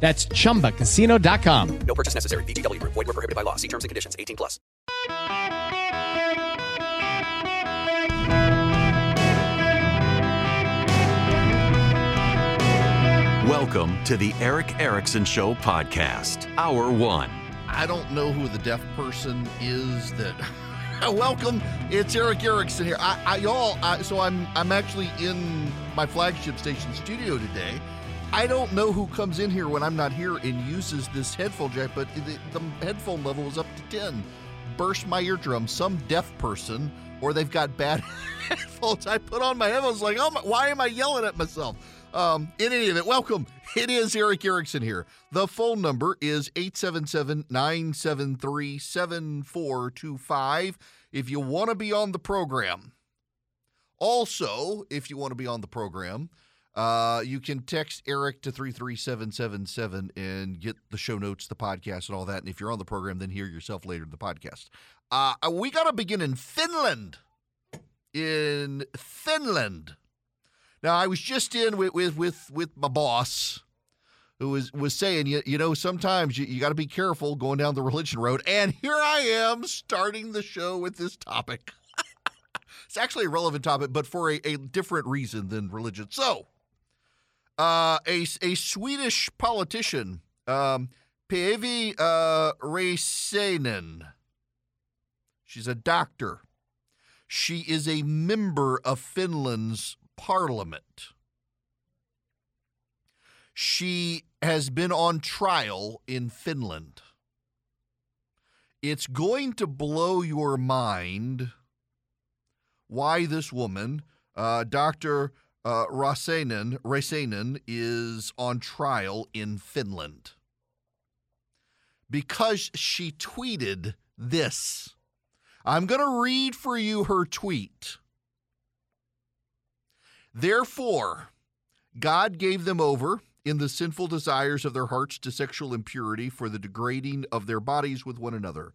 That's chumbacasino.com. No purchase necessary. VGW Group. Void were prohibited by law. See terms and conditions. 18 plus. Welcome to the Erick Erickson Show podcast, Hour One. I don't know who the deaf person is that. Welcome, it's Erick Erickson here. I, I y'all, I, so I'm I'm actually in my flagship station studio today. I don't know who comes in here when I'm not here and uses this headphone jack, but the, the headphone level is up to ten. Burst my eardrum. Some deaf person, or they've got bad headphones. I put on my headphones, like, oh, my, why am I yelling at myself? Um, in any event, welcome. It is Erick Erickson here. The phone number is 877 973 7425 if you want to be on the program. Also, if you want to be on the program, uh, you can text Erick to 33777 and get the show notes, the podcast, and all that. And if you're on the program, then hear yourself later in the podcast. Uh, we got to begin in Finland. In Finland. Now, I was just in with with with, with my boss, who was was saying, you, you know, sometimes you, you got to be careful going down the religion road. And here I am starting the show with this topic. it's actually a relevant topic, but for a, a different reason than religion. So, uh, a a Swedish politician, um, Päivi uh. She's a doctor. She is a member of Finland's parliament. She has been on trial in Finland. It's going to blow your mind why this woman, uh, Dr. Uh, Räsänen, Räsänen, is on trial in Finland. Because she tweeted this. I'm going to read for you her tweet. Therefore, God gave them over in the sinful desires of their hearts to sexual impurity for the degrading of their bodies with one another.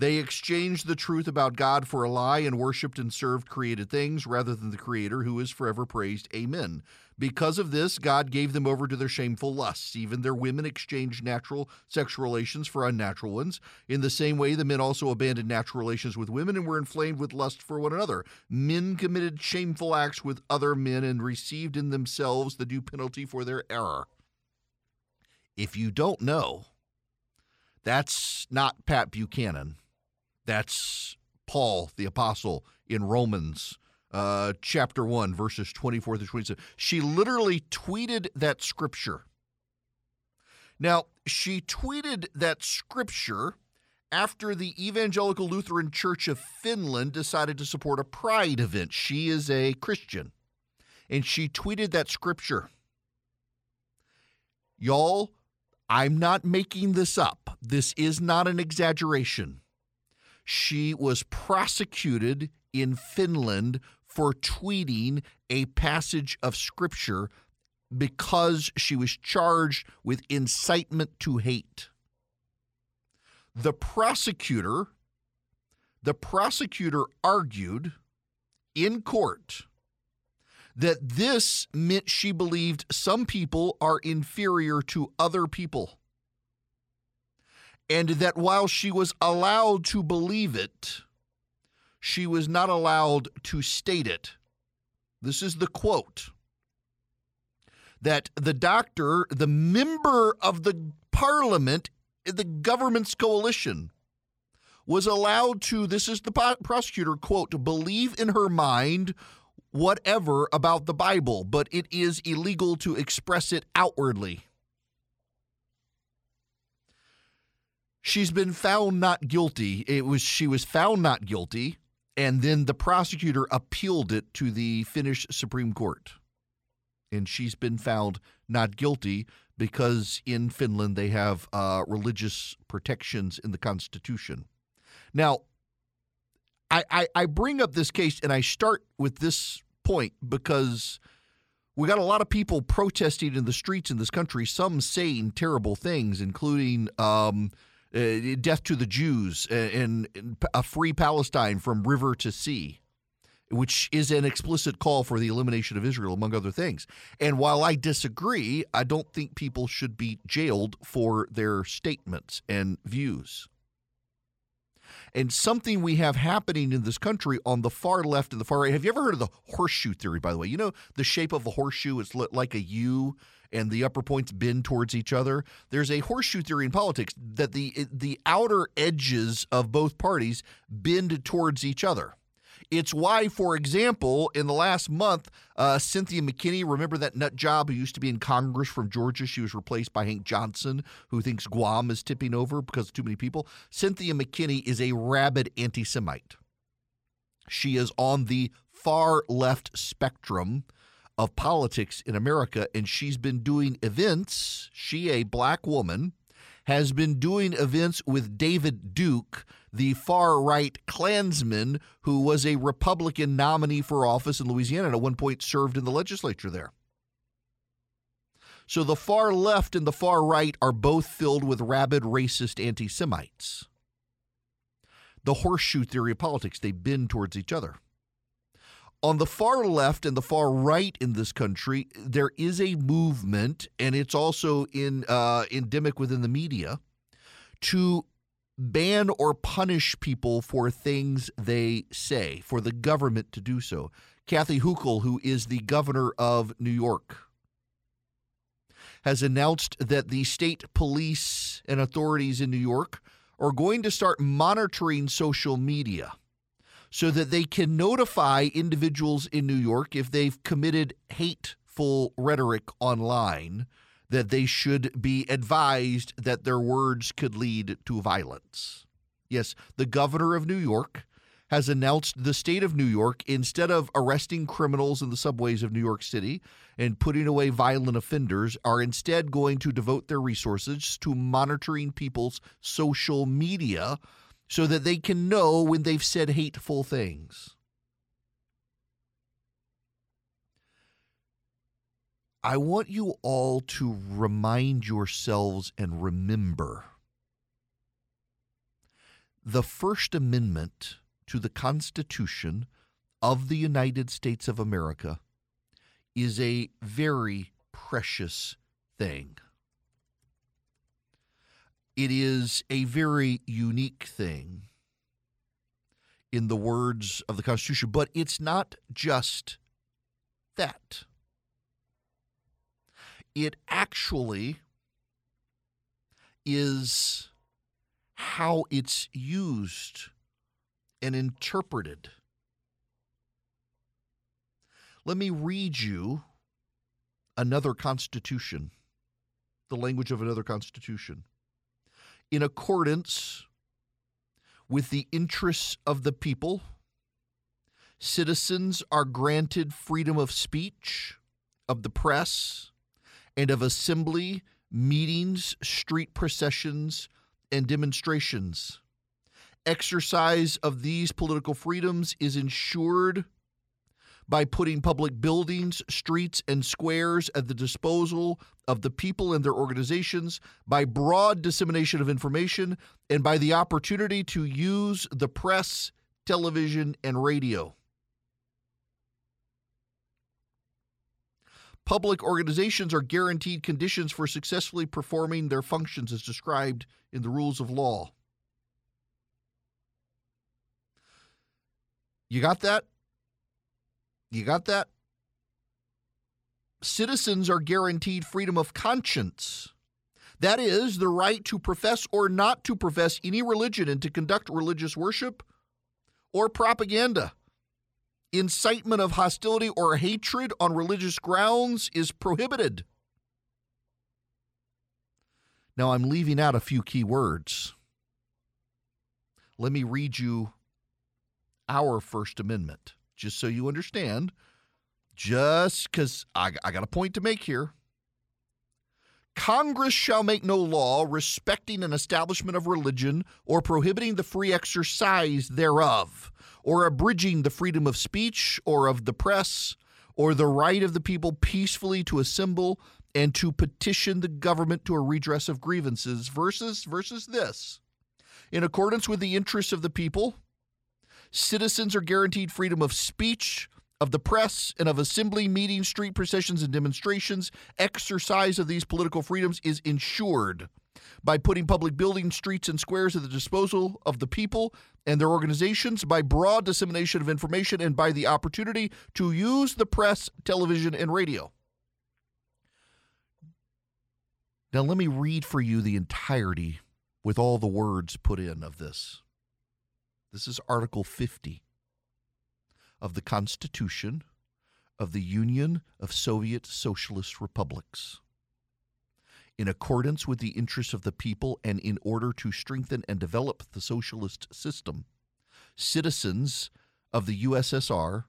They exchanged the truth about God for a lie and worshiped and served created things rather than the Creator who is forever praised. Amen. Because of this, God gave them over to their shameful lusts. Even their women exchanged natural sexual relations for unnatural ones. In the same way, the men also abandoned natural relations with women and were inflamed with lust for one another. Men committed shameful acts with other men and received in themselves the due penalty for their error. If you don't know, that's not Pat Buchanan. That's Paul the Apostle in Romans uh, chapter 1, verses 24 through 27. She literally tweeted that scripture. Now, she tweeted that scripture after the Evangelical Lutheran Church of Finland decided to support a pride event. She is a Christian. And she tweeted that scripture. Y'all, I'm not making this up. This is not an exaggeration. She was prosecuted in Finland for tweeting a passage of scripture because she was charged with incitement to hate. The prosecutor the prosecutor argued in court that this meant she believed some people are inferior to other people. And that while she was allowed to believe it, she was not allowed to state it. This is the quote that the doctor, the member of the parliament, the government's coalition, was allowed to, this is the prosecutor, quote, to believe in her mind whatever about the Bible, but it is illegal to express it outwardly. She's been found not guilty. It was she was found not guilty, and then the prosecutor appealed it to the Finnish Supreme Court. And she's been found not guilty because in Finland they have uh, religious protections in the Constitution. Now, I, I, I bring up this case and I start with this point because we got a lot of people protesting in the streets in this country, some saying terrible things, including um, uh, death to the Jews and, and a free Palestine from river to sea which is an explicit call for the elimination of Israel, among other things. And while I disagree, I don't think people should be jailed for their statements and views. And something we have happening in this country on the far left and the far right. Have you ever heard of the horseshoe theory, by the way? You know, the shape of a horseshoe is like a U and the upper points bend towards each other. There's a horseshoe theory in politics that the the outer edges of both parties bend towards each other. It's why, for example, in the last month, uh, Cynthia McKinney, remember that nut job who used to be in Congress from Georgia? She was replaced by Hank Johnson, who thinks Guam is tipping over because of too many people. Cynthia McKinney is a rabid anti Semite. She is on the far left spectrum of politics in America, and she's been doing events. She, a black woman, has been doing events with David Duke, the far right Klansman who was a Republican nominee for office in Louisiana and at one point served in the legislature there. So the far left and the far right are both filled with rabid racist anti Semites. The horseshoe theory of politics, they bend towards each other. On the far left and the far right in this country, there is a movement, and it's also in uh, endemic within the media, to ban or punish people for things they say, for the government to do so. Kathy Hochul, who is the governor of New York, has announced that the state police and authorities in New York are going to start monitoring social media so that they can notify individuals in New York if they've committed hateful rhetoric online that they should be advised that their words could lead to violence. Yes, the governor of New York has announced the state of New York, instead of arresting criminals in the subways of New York City and putting away violent offenders, are instead going to devote their resources to monitoring people's social media so that they can know when they've said hateful things. I want you all to remind yourselves and remember the First Amendment to the Constitution of the United States of America is a very precious thing. It is a very unique thing in the words of the Constitution, but it's not just that it actually is how it's used and interpreted. Let me read you another constitution, the language of another constitution. In accordance with the interests of the people, citizens are granted freedom of speech, of the press, and of assembly, meetings, street processions, and demonstrations. Exercise of these political freedoms is ensured by putting public buildings, streets, and squares at the disposal of the people and their organizations, by broad dissemination of information, and by the opportunity to use the press, television, and radio. Public organizations are guaranteed conditions for successfully performing their functions as described in the rules of law. You got that? You got that? Citizens are guaranteed freedom of conscience. That is, the right to profess or not to profess any religion and to conduct religious worship or propaganda. Incitement of hostility or hatred on religious grounds is prohibited. Now, I'm leaving out a few key words. Let me read you our First Amendment, just so you understand, just because I, I got a point to make here. Congress shall make no law respecting an establishment of religion or prohibiting the free exercise thereof, or abridging the freedom of speech or of the press, or the right of the people peacefully to assemble and to petition the government to a redress of grievances. Versus versus this. In accordance with the interests of the people, citizens are guaranteed freedom of speech, of the press, and of assembly, meetings, street processions, and demonstrations. Exercise of these political freedoms is ensured by putting public buildings, streets, and squares at the disposal of the people and their organizations, by broad dissemination of information, and by the opportunity to use the press, television, and radio. Now, let me read for you the entirety with all the words put in of this. This is Article 50 of the Constitution of the Union of Soviet Socialist Republics. In accordance with the interests of the people and in order to strengthen and develop the socialist system, citizens of the USSR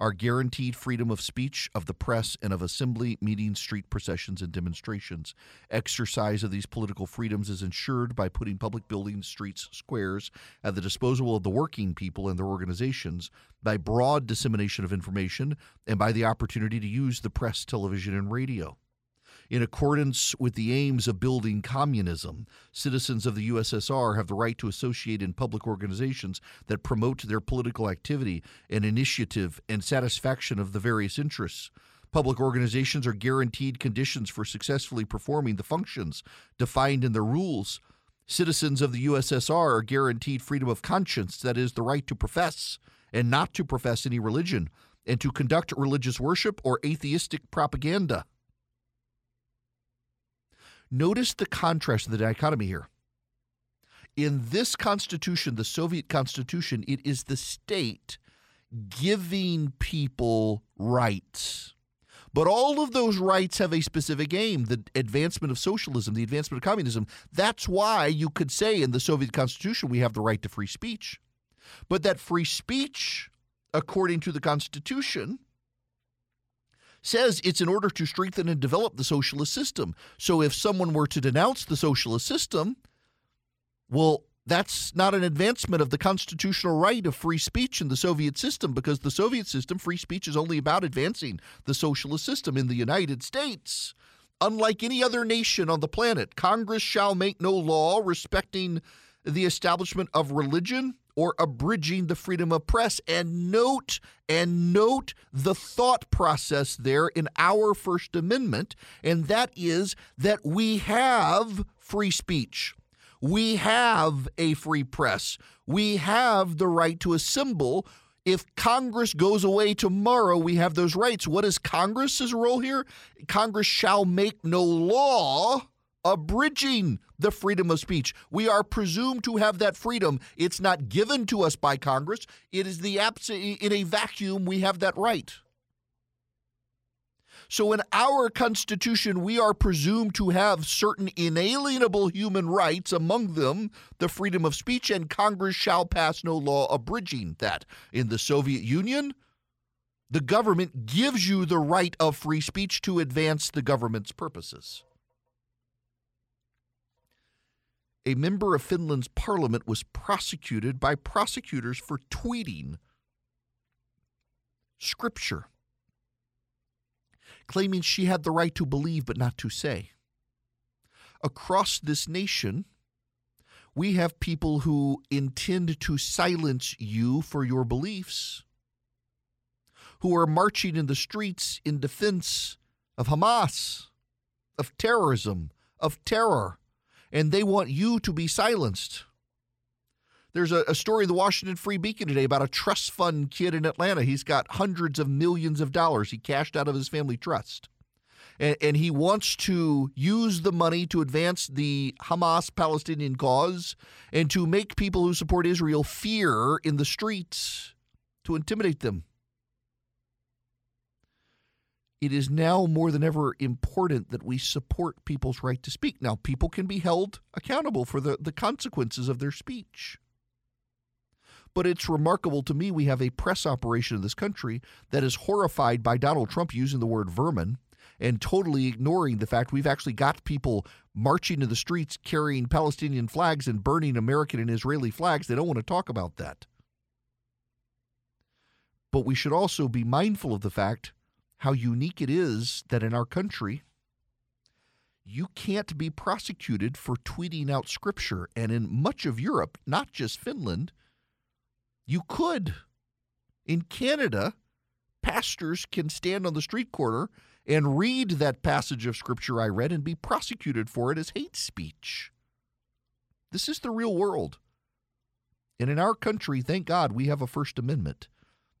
are guaranteed freedom of speech, of the press, and of assembly, meetings, street processions, and demonstrations. Exercise of these political freedoms is ensured by putting public buildings, streets, squares at the disposal of the working people and their organizations, by broad dissemination of information, and by the opportunity to use the press, television, and radio. In accordance with the aims of building communism, citizens of the USSR have the right to associate in public organizations that promote their political activity and initiative and satisfaction of the various interests. Public organizations are guaranteed conditions for successfully performing the functions defined in the rules. Citizens of the USSR are guaranteed freedom of conscience, that is, the right to profess and not to profess any religion, and to conduct religious worship or atheistic propaganda. Notice the contrast, of the dichotomy here. In this Constitution, the Soviet Constitution, it is the state giving people rights. But all of those rights have a specific aim the advancement of socialism, the advancement of communism. That's why you could say in the Soviet Constitution we have the right to free speech. But that free speech, according to the Constitution, says it's in order to strengthen and develop the socialist system. So if someone were to denounce the socialist system, well, that's not an advancement of the constitutional right of free speech in the Soviet system because the Soviet system, free speech is only about advancing the socialist system in the United States. Unlike any other nation on the planet, Congress shall make no law respecting the establishment of religion or abridging the freedom of press. And note and note the thought process there in our First Amendment, and that is that we have free speech. We have a free press. We have the right to assemble. If Congress goes away tomorrow, we have those rights. What is Congress's role here? Congress shall make no law abridging the freedom of speech. We are presumed to have that freedom. It's not given to us by Congress. It is the abs- in a vacuum we have that right. So in our constitution we are presumed to have certain inalienable human rights among them the freedom of speech and Congress shall pass no law abridging that. In the Soviet Union the government gives you the right of free speech to advance the government's purposes a member of Finland's parliament was prosecuted by prosecutors for tweeting scripture, claiming she had the right to believe but not to say. Across this nation, we have people who intend to silence you for your beliefs, who are marching in the streets in defense of Hamas, of terrorism, of terror and they want you to be silenced. There's a, a, story in the Washington Free Beacon today about a trust fund kid in Atlanta. He's got hundreds of millions of dollars he cashed out of his family trust. And, and he wants to use the money to advance the Hamas Palestinian cause and to make people who support Israel fear in the streets, to intimidate them it is now more than ever important that we support people's right to speak. Now, people can be held accountable for the, the consequences of their speech. But it's remarkable to me we have a press operation in this country that is horrified by Donald Trump using the word vermin and totally ignoring the fact we've actually got people marching in the streets carrying Palestinian flags and burning American and Israeli flags. They don't want to talk about that. But we should also be mindful of the fact how unique it is that in our country, you can't be prosecuted for tweeting out scripture. And in much of Europe, not just Finland, you could. In Canada, pastors can stand on the street corner and read that passage of scripture I read and be prosecuted for it as hate speech. This is the real world. And in our country, thank God, we have a First Amendment.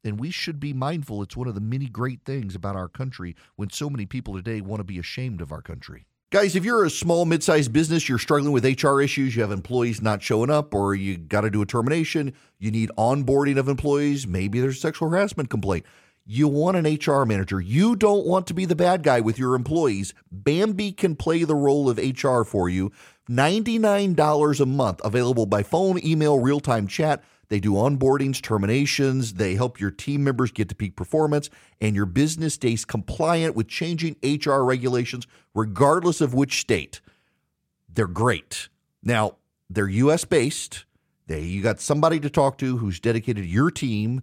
And we should be mindful it's one of the many great things about our country when so many people today want to be ashamed of our country. Guys, if you're a small, mid sized business, you're struggling with HR issues, you have employees not showing up, or you got to do a termination, you need onboarding of employees, maybe there's a sexual harassment complaint. You want an HR manager. You don't want to be the bad guy with your employees. Bambee can play the role of HR for you. $99 a month, available by phone, email, real time chat. They do onboardings, terminations. They help your team members get to peak performance, and your business stays compliant with changing HR regulations, regardless of which state. They're great. Now, they're US based. They you got somebody to talk to who's dedicated to your team.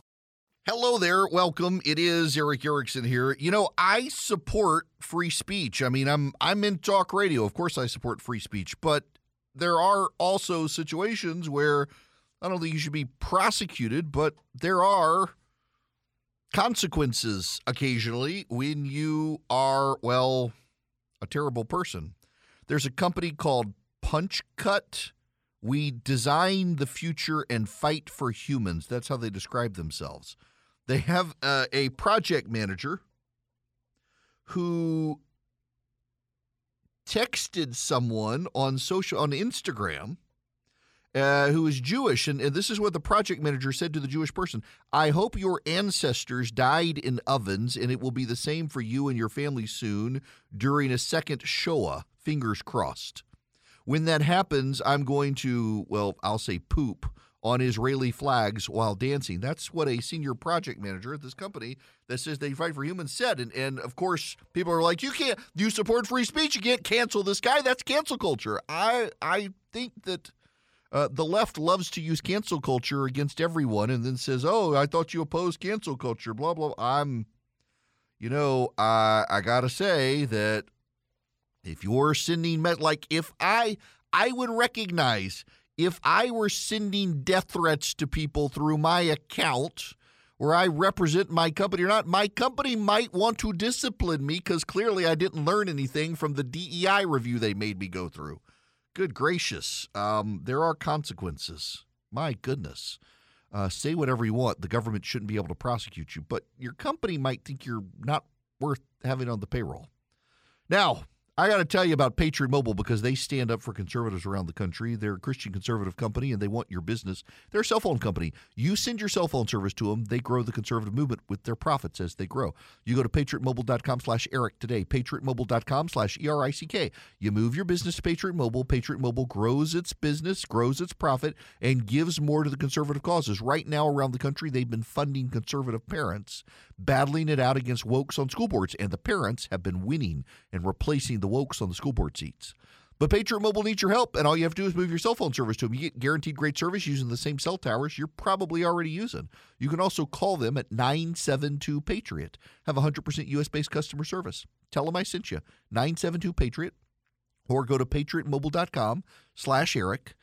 Hello there. Welcome. It is Erick Erickson here. You know, I support free speech. I mean, I'm I'm in talk radio. Of course I support free speech, but there are also situations where I don't think you should be prosecuted, but there are consequences occasionally when you are, well, a terrible person. There's a company called Punch Cut. We design the future and fight for humans. That's how they describe themselves. They have uh, a project manager who texted someone on social on Instagram uh, who is Jewish, and, and this is what the project manager said to the Jewish person: "I hope your ancestors died in ovens, and it will be the same for you and your family soon during a second Shoah. Fingers crossed. When that happens, I'm going to well, I'll say poop." On Israeli flags while dancing. That's what a senior project manager at this company that says they fight for humans said. And, and of course, people are like, you can't, you support free speech. You can't cancel this guy. That's cancel culture. I, I think that uh, the left loves to use cancel culture against everyone and then says, oh, I thought you opposed cancel culture, blah, blah. I'm, you know, I, I got to say that if you're sending, met like, if I, I would recognize if I were sending death threats to people through my account where I represent my company or not, my company might want to discipline me because clearly I didn't learn anything from the DEI review they made me go through. Good gracious. Um, there are consequences. My goodness. Uh, say whatever you want. The government shouldn't be able to prosecute you, but your company might think you're not worth having on the payroll. Now, I got to tell you about Patriot Mobile because they stand up for conservatives around the country. They're a Christian conservative company and they want your business. They're a cell phone company. You send your cell phone service to them, they grow the conservative movement with their profits as they grow. You go to patriotmobile.com slash Erick today, patriotmobile.com slash E R I C K. You move your business to Patriot Mobile. Patriot Mobile grows its business, grows its profit, and gives more to the conservative causes. Right now around the country, they've been funding conservative parents, battling it out against wokes on school boards, and the parents have been winning and replacing the wokes on the school board seats. But Patriot Mobile needs your help, and all you have to do is move your cell phone service to them. You get guaranteed great service using the same cell towers you're probably already using. You can also call them at 972 Patriot. Have 100% US based customer service. Tell them I sent you. 972 Patriot, or go to patriotmobile.com slash Erick.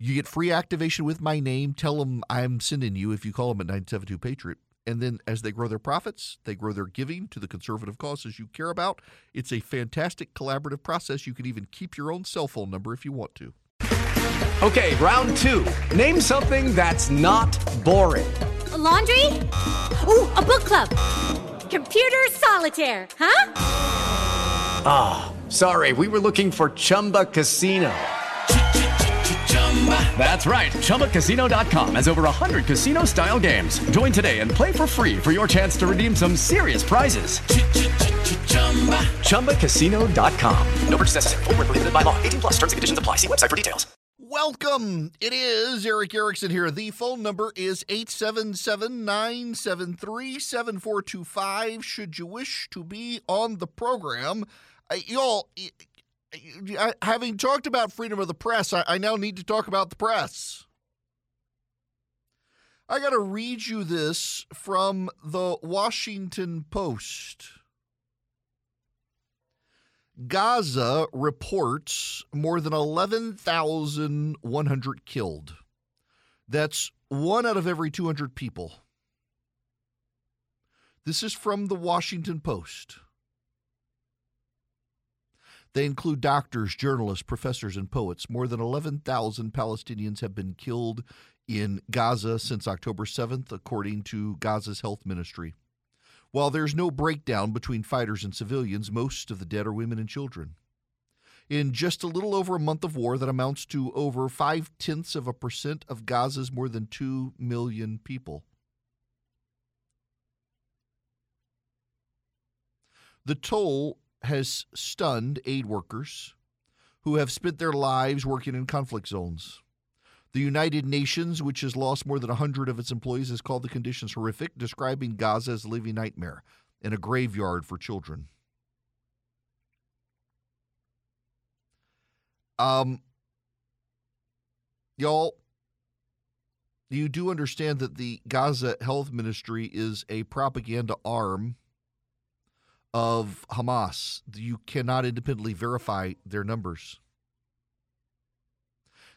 You get free activation with my name. Tell them I'm sending you if you call them at 972 Patriot. And then as they grow their profits, they grow their giving to the conservative causes you care about. It's a fantastic collaborative process. You can even keep your own cell phone number if you want to. Okay, round two. Name something that's not boring. A laundry? Ooh, a book club. Computer solitaire, huh? Ah, oh, sorry, we were looking for Chumba Casino. That's right. ChumbaCasino.com has over 100 casino style games. Join today and play for free for your chance to redeem some serious prizes. ChumbaCasino.com. No purchase necessary. Full prohibited by law. 18 plus terms and conditions apply. See website for details. Welcome. It is Erick Erickson here. The phone number is 877 973 7425. Should you wish to be on the program, uh, y'all having talked about freedom of the press, I, I now need to talk about the press. I got to read you this from the Washington Post. Gaza reports more than 11,100 killed. That's one out of every 200 people. This is from the Washington Post. They include doctors, journalists, professors, and poets. More than 11,000 Palestinians have been killed in Gaza since October 7th, according to Gaza's health ministry. While there's no breakdown between fighters and civilians, most of the dead are women and children. In just a little over a month of war that amounts to over five tenths of a percent of Gaza's more than 2 million people. The toll has stunned aid workers who have spent their lives working in conflict zones. The United Nations, which has lost more than 100 of its employees, has called the conditions horrific, describing Gaza as a living nightmare and a graveyard for children. Um, y'all, you do understand that the Gaza Health Ministry is a propaganda arm of Hamas. You cannot independently verify their numbers.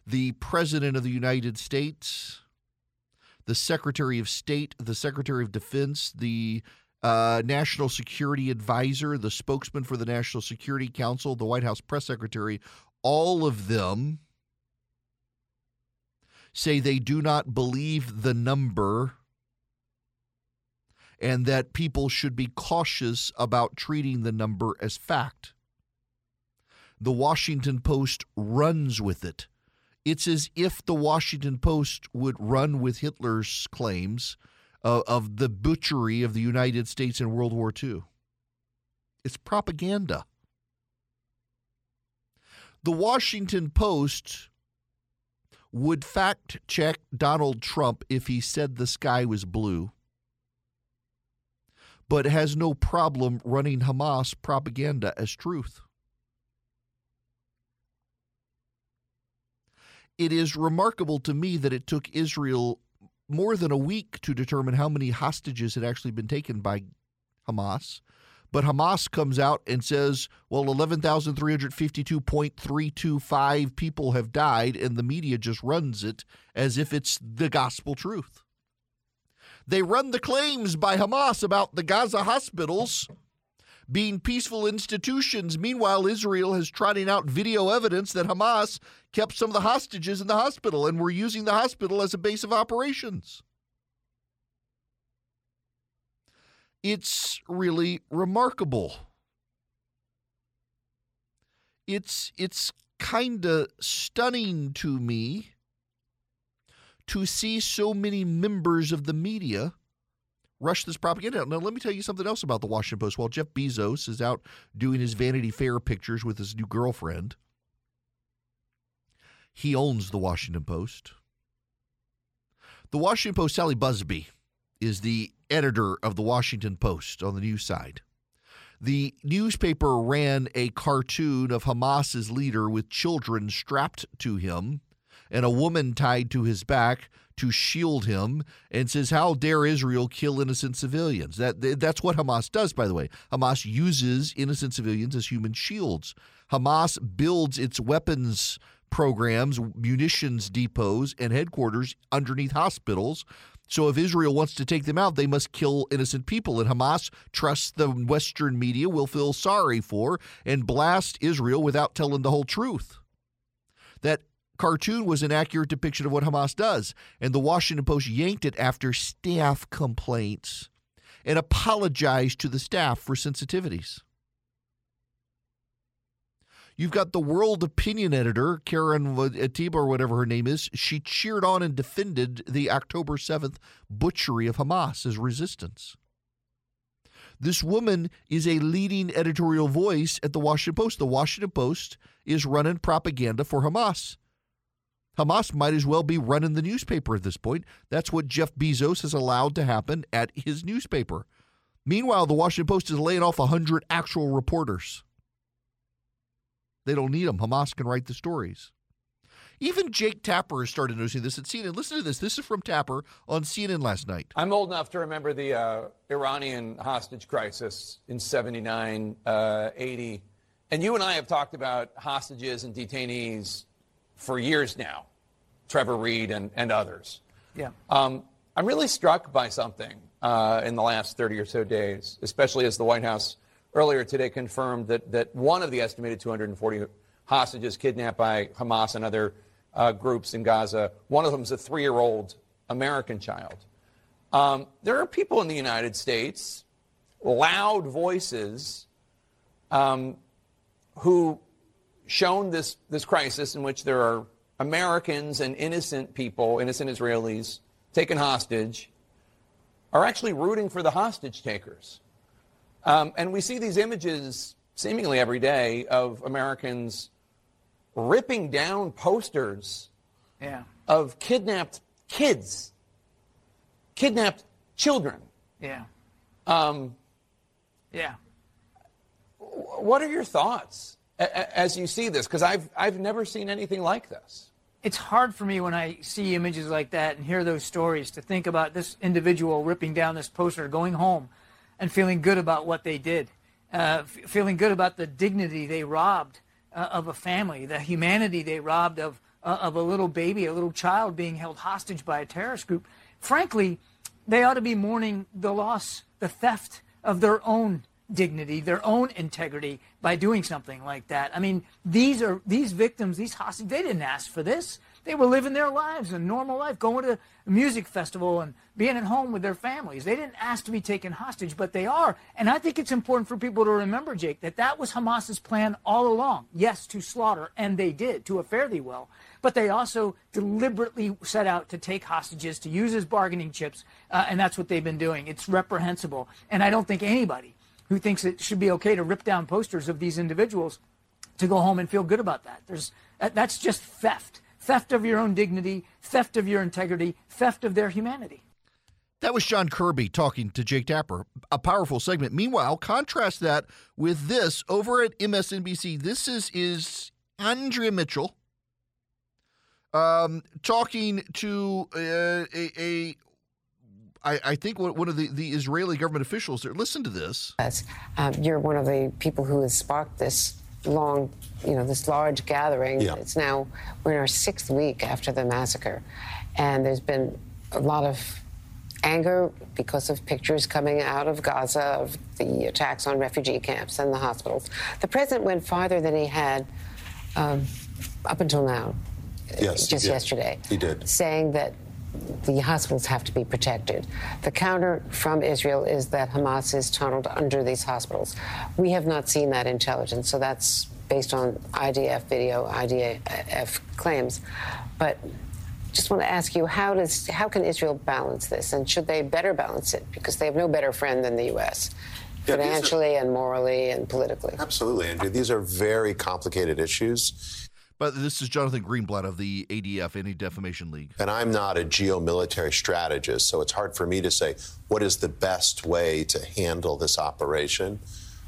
The President of the United States, the Secretary of State, the Secretary of Defense, the uh, National Security Advisor, the spokesman for the National Security Council, the White House press secretary, all of them say they do not believe the number and that people should be cautious about treating the number as fact. The Washington Post runs with it. It's as if the Washington Post would run with Hitler's claims of, of the butchery of the United States in World War II. It's propaganda. The Washington Post would fact check Donald Trump if he said the sky was blue but has no problem running Hamas propaganda as truth. It is remarkable to me that it took Israel more than a week to determine how many hostages had actually been taken by Hamas. But Hamas comes out and says, well, 11,352.325 people have died, and the media just runs it as if it's the gospel truth. They run the claims by Hamas about the Gaza hospitals being peaceful institutions. Meanwhile, Israel has trotting out video evidence that Hamas kept some of the hostages in the hospital and were using the hospital as a base of operations. It's really remarkable. It's it's kind of stunning to me to see so many members of the media rush this propaganda. Now, let me tell you something else about the Washington Post. While Jeff Bezos is out doing his Vanity Fair pictures with his new girlfriend, he owns the Washington Post. The Washington Post, Sally Buzbee, is the editor of the Washington Post on the news side. The newspaper ran a cartoon of Hamas's leader with children strapped to him and a woman tied to his back to shield him and says, How dare Israel kill innocent civilians? That, that's what Hamas does, by the way. Hamas uses innocent civilians as human shields. Hamas builds its weapons programs, munitions depots, and headquarters underneath hospitals. So if Israel wants to take them out, they must kill innocent people. And Hamas trusts the Western media will feel sorry for and blast Israel without telling the whole truth. That cartoon was an accurate depiction of what Hamas does. And the Washington Post yanked it after staff complaints and apologized to the staff for sensitivities. You've got the world opinion editor, Karen Attiah, or whatever her name is. She cheered on and defended the October 7th butchery of Hamas as resistance. This woman is a leading editorial voice at the Washington Post. The Washington Post is running propaganda for Hamas. Hamas might as well be running the newspaper at this point. That's what Jeff Bezos has allowed to happen at his newspaper. Meanwhile, the Washington Post is laying off 100 actual reporters. They don't need them. Hamas can write the stories. Even Jake Tapper has started noticing this at CNN. Listen to this. This is from Tapper on CNN last night. I'm old enough to remember the uh, Iranian hostage crisis in 79, uh, 80. And you and I have talked about hostages and detainees for years now, Trevor Reed and, and others. Yeah. Um, I'm really struck by something uh, in the last 30 or so days, especially as the White House earlier today confirmed that, that one of the estimated 240 hostages kidnapped by Hamas and other uh, groups in Gaza, one of them is a three year old American child. Um, there are people in the United States, loud voices, um, who shown this, this crisis in which there are Americans and innocent people, innocent Israelis, taken hostage, are actually rooting for the hostage takers. Um, and we see these images seemingly every day of Americans ripping down posters yeah. of kidnapped kids, kidnapped children. Yeah. Um, yeah. What are your thoughts as you see this? Because I've, I've never seen anything like this. It's hard for me when I see images like that and hear those stories to think about this individual ripping down this poster, going home and feeling good about what they did, uh, f- feeling good about the dignity they robbed uh, of a family, the humanity they robbed of, uh, of a little baby, a little child being held hostage by a terrorist group. Frankly, they ought to be mourning the loss, the theft of their own dignity, their own integrity by doing something like that. I mean, these are these victims, these hostages, they didn't ask for this. They were living their lives, a normal life, going to a music festival and being at home with their families. They didn't ask to be taken hostage, but they are. And I think it's important for people to remember, Jake, that that was Hamas's plan all along. Yes, to slaughter, and they did to a fairly well. But they also deliberately set out to take hostages, to use as bargaining chips, uh, and that's what they've been doing. It's reprehensible. And I don't think anybody who thinks it should be okay to rip down posters of these individuals to go home and feel good about that. There's, that's just theft theft of your own dignity, theft of your integrity, theft of their humanity. That was John Kirby talking to Jake Tapper. A powerful segment. Meanwhile, contrast that with this over at MSNBC. This is is Andrea Mitchell um, talking to uh, a, a I, I, think one of the, the Israeli government officials there. Listen to this. Um, you're one of the people who has sparked this long, you know, this large gathering. Yeah. It's now, we're in our sixth week after the massacre. And there's been a lot of anger because of pictures coming out of Gaza of the attacks on refugee camps and the hospitals. The president went farther than he had um, up until now. Yes, just yesterday. He did. Saying that the hospitals have to be protected. The counter from Israel is that Hamas is tunneled under these hospitals. We have not seen that intelligence, so that's based on IDF video, IDF claims. But just want to ask you how does how can Israel balance this, and should they better balance it because they have no better friend than the U.S. Yeah, financially are, and morally and politically. Absolutely, Andrew. These are very complicated issues. But this is Jonathan Greenblatt of the ADF, Anti Defamation League. And I'm not a geomilitary strategist, so it's hard for me to say what is the best way to handle this operation.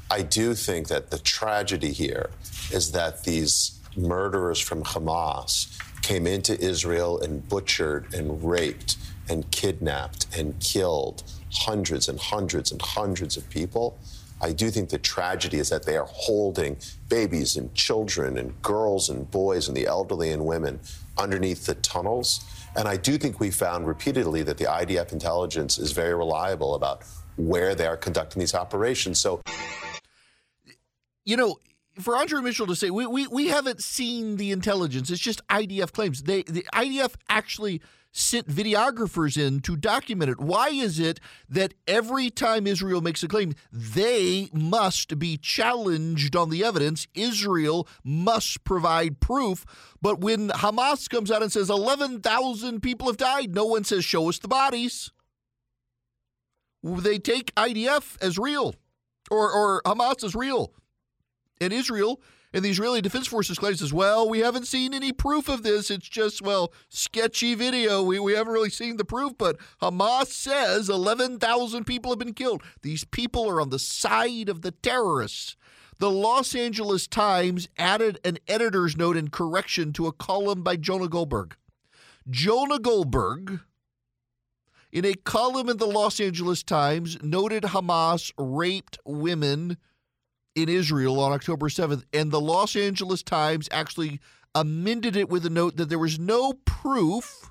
I do think that the tragedy here is that these murderers from Hamas came into Israel and butchered and raped and kidnapped and killed hundreds and hundreds and hundreds of people. I do think the tragedy is that they are holding babies and children and girls and boys and the elderly and women underneath the tunnels. And I do think we found repeatedly that the IDF intelligence is very reliable about where they are conducting these operations. So, you know, for Andrea Mitchell to say we, we, we haven't seen the intelligence, it's just IDF claims. They the IDF actually sent videographers in to document it. Why is it that every time Israel makes a claim, they must be challenged on the evidence? Israel must provide proof. But when Hamas comes out and says 11,000 people have died, no one says, show us the bodies. They take IDF as real or, or Hamas as real. And Israel and the Israeli Defense Forces claims as well, we haven't seen any proof of this. It's just, well, sketchy video. We, we haven't really seen the proof, but Hamas says 11,000 people have been killed. These people are on the side of the terrorists. The Los Angeles Times added an editor's note in correction to a column by Jonah Goldberg. Jonah Goldberg, in a column in the Los Angeles Times, noted Hamas raped women in Israel on October 7th, and the Los Angeles Times actually amended it with a note that there was no proof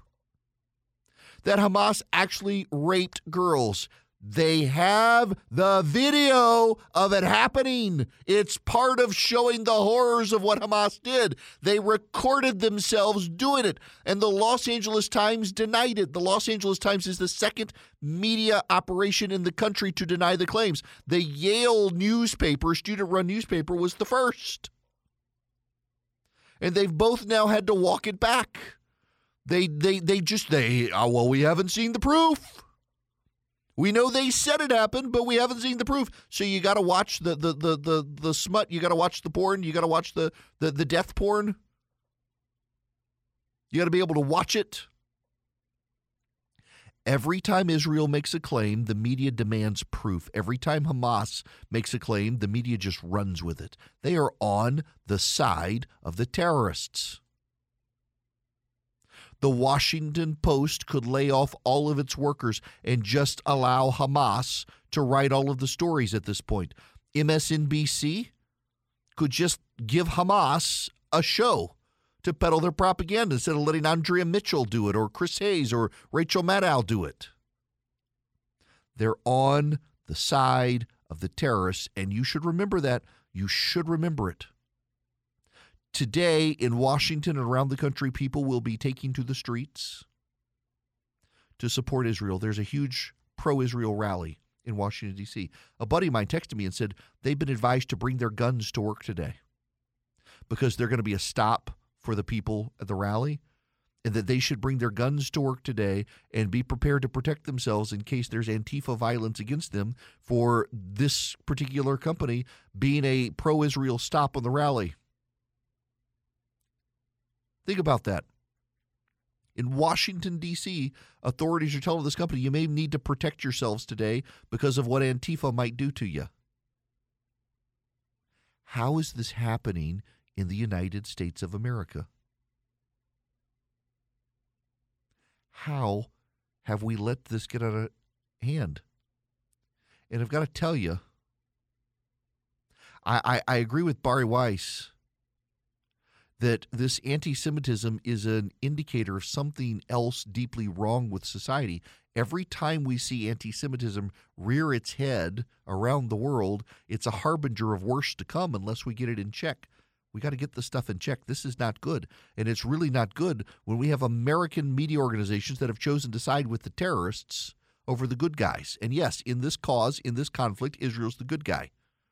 that Hamas actually raped girls. They have the video of it happening. It's part of showing the horrors of what Hamas did. They recorded themselves doing it, and the Los Angeles Times denied it. The Los Angeles Times is the second media operation in the country to deny the claims. The Yale newspaper, student run newspaper, was the first. And they've both now had to walk it back. They they they just they oh, well we haven't seen the proof. We know they said it happened, but we haven't seen the proof. So you got to watch the the the the the smut. You got to watch the porn. You got to watch the the the death porn. You got to be able to watch it. Every time Israel makes a claim, the media demands proof. Every time Hamas makes a claim, the media just runs with it. They are on the side of the terrorists the Washington Post could lay off all of its workers and just allow Hamas to write all of the stories at this point. MSNBC could just give Hamas a show to peddle their propaganda instead of letting Andrea Mitchell do it or Chris Hayes or Rachel Maddow do it. They're on the side of the terrorists, and you should remember that. You should remember it. Today in Washington and around the country, people will be taking to the streets to support Israel. There's a huge pro Israel rally in Washington, D.C. A buddy of mine texted me and said they've been advised to bring their guns to work today because they're going to be a stop for the people at the rally and that they should bring their guns to work today and be prepared to protect themselves in case there's Antifa violence against them for this particular company being a pro Israel stop on the rally. Think about that. In Washington, D.C., authorities are telling this company you may need to protect yourselves today because of what Antifa might do to you. How is this happening in the United States of America? How have we let this get out of hand? And I've got to tell you, I, I, I agree with Bari Weiss that this anti Semitism is an indicator of something else deeply wrong with society. Every time we see anti Semitism rear its head around the world, it's a harbinger of worse to come unless we get it in check. We got to get this stuff in check. This is not good. And it's really not good when we have American media organizations that have chosen to side with the terrorists over the good guys. And yes, in this cause, in this conflict, Israel's the good guy.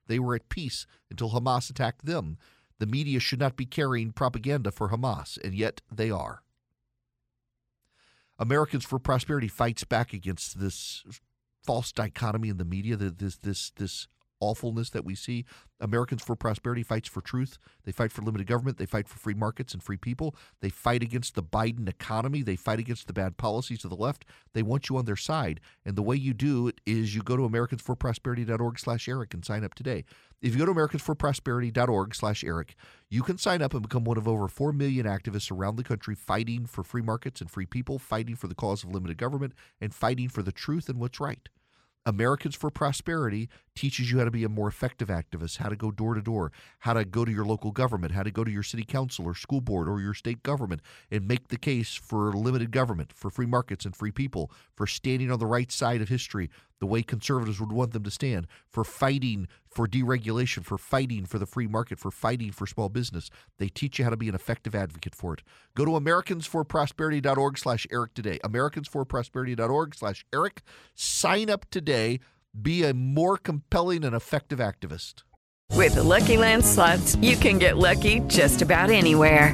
They were at peace until Hamas attacked them. The media should not be carrying propaganda for Hamas, and yet they are. Americans for Prosperity fights back against this false dichotomy in the media, this this this awfulness that we see. Americans for Prosperity fights for truth. They fight for limited government. They fight for free markets and free people. They fight against the Biden economy. They fight against the bad policies of the left. They want you on their side. And the way you do it is you go to americansforprosperity.org slash Erick and sign up today. If you go to americansforprosperity.org slash Erick, you can sign up and become one of over 4 million activists around the country fighting for free markets and free people, fighting for the cause of limited government, and fighting for the truth and what's right. Americans for Prosperity teaches you how to be a more effective activist, how to go door to door, how to go to your local government, how to go to your city council or school board or your state government and make the case for limited government, for free markets and free people, for standing on the right side of history, the way conservatives would want them to stand, for fighting for deregulation, for fighting for the free market, for fighting for small business. They teach you how to be an effective advocate for it. Go to americansforprosperity.org slash Erick today. Americansforprosperity.org slash Erick. Sign up today. Be a more compelling and effective activist. With the Lucky Land slots, you can get lucky just about anywhere.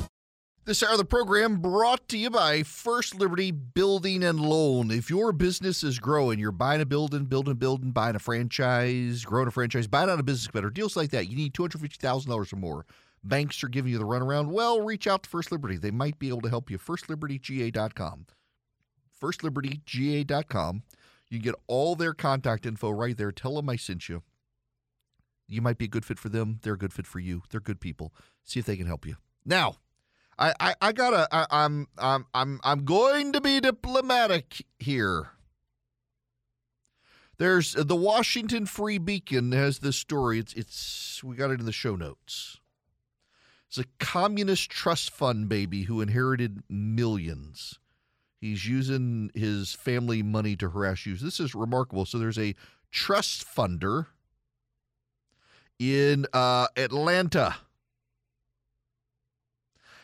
This hour of the program brought to you by First Liberty Building and Loan. If your business is growing, you're buying a building, building, building, buying a franchise, growing a franchise, buying out a business better, deals like that. You need $250,000 or more. Banks are giving you the runaround. Well, reach out to First Liberty. They might be able to help you. FirstLibertyGA.com. FirstLibertyGA.com. You can get all their contact info right there. Tell them I sent you. You might be a good fit for them. They're a good fit for you. They're good people. See if they can help you. Now, I, I, I gotta I, I'm I'm I'm I'm going to be diplomatic here. There's the Washington Free Beacon has this story. It's it's we got it in the show notes. It's a communist trust fund baby who inherited millions. He's using his family money to harass you. This is remarkable. So there's a trust funder in uh, Atlanta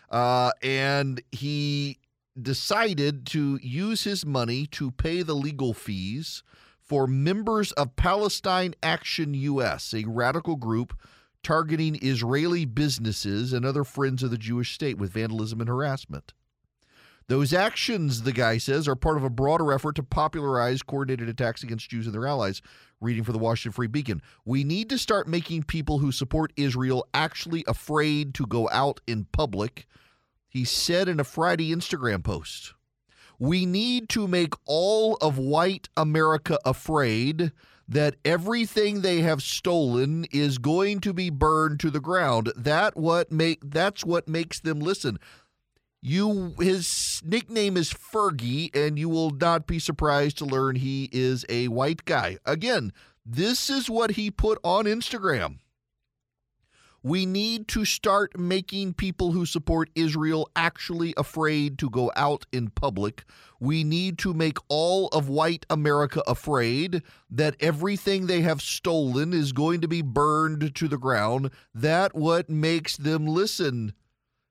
uh, and he decided to use his money to pay the legal fees for members of Palestine Action US, a radical group targeting Israeli businesses and other friends of the Jewish state with vandalism and harassment. Those actions, the guy says, are part of a broader effort to popularize coordinated attacks against Jews and their allies. Reading for the Washington Free Beacon. We need to start making people who support Israel actually afraid to go out in public. He said in a Friday Instagram post, We need to make all of white America afraid that everything they have stolen is going to be burned to the ground. That what make that's what makes them listen. You his nickname is Fergie, and you will not be surprised to learn he is a white guy. Again, this is what he put on Instagram. We need to start making people who support Israel actually afraid to go out in public. We need to make all of white America afraid that everything they have stolen is going to be burned to the ground. That what makes them listen.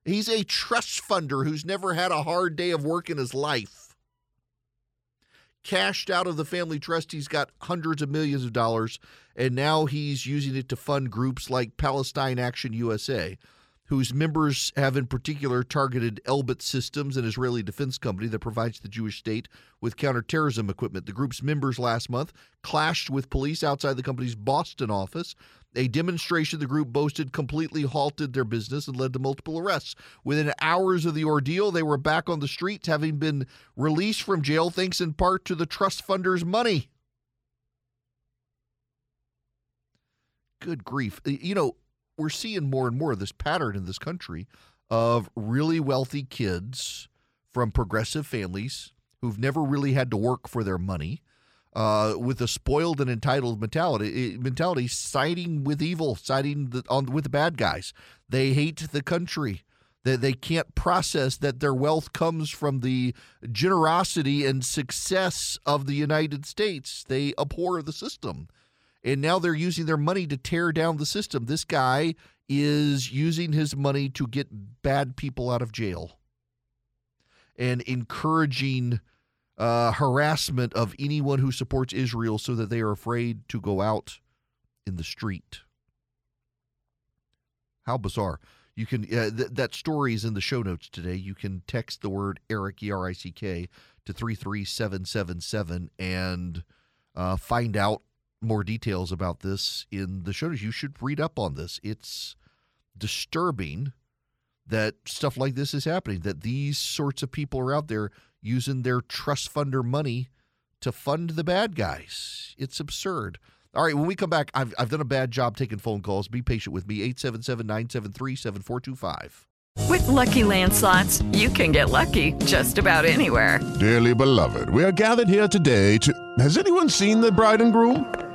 He's a trust funder who's never had a hard day of work in his life. Cashed out of the family trust, he's got hundreds of millions of dollars, and now he's using it to fund groups like Palestine Action USA, whose members have in particular targeted Elbit Systems, an Israeli defense company that provides the Jewish state with counterterrorism equipment. The group's members last month clashed with police outside the company's Boston office. A demonstration the group boasted completely halted their business and led to multiple arrests. Within hours of the ordeal, they were back on the streets, having been released from jail thanks in part to the trust funders' money. Good grief. You know, we're seeing more and more of this pattern in this country of really wealthy kids from progressive families who've never really had to work for their money. Uh, with a spoiled and entitled mentality, mentality siding with evil, siding the, on with the bad guys. They hate the country. They, they can't process that their wealth comes from the generosity and success of the United States. They abhor the system and now they're using their money to tear down the system. This guy is using his money to get bad people out of jail and encouraging uh, harassment of anyone who supports Israel so that they are afraid to go out in the street. How bizarre. You can uh, th- that story is in the show notes today. You can text the word Erick E R I C K to three three seven seven seven and uh, find out more details about this in the show notes. You should read up on this. It's disturbing that stuff like this is happening, that these sorts of people are out there using their trust funder money to fund the bad guys. It's absurd. All right, when we come back, I've, I've done a bad job taking phone calls. Be patient with me. 877 973 7425. With Lucky Land slots, you can get lucky just about anywhere. Dearly beloved, we are gathered here today to. Has anyone seen the bride and groom?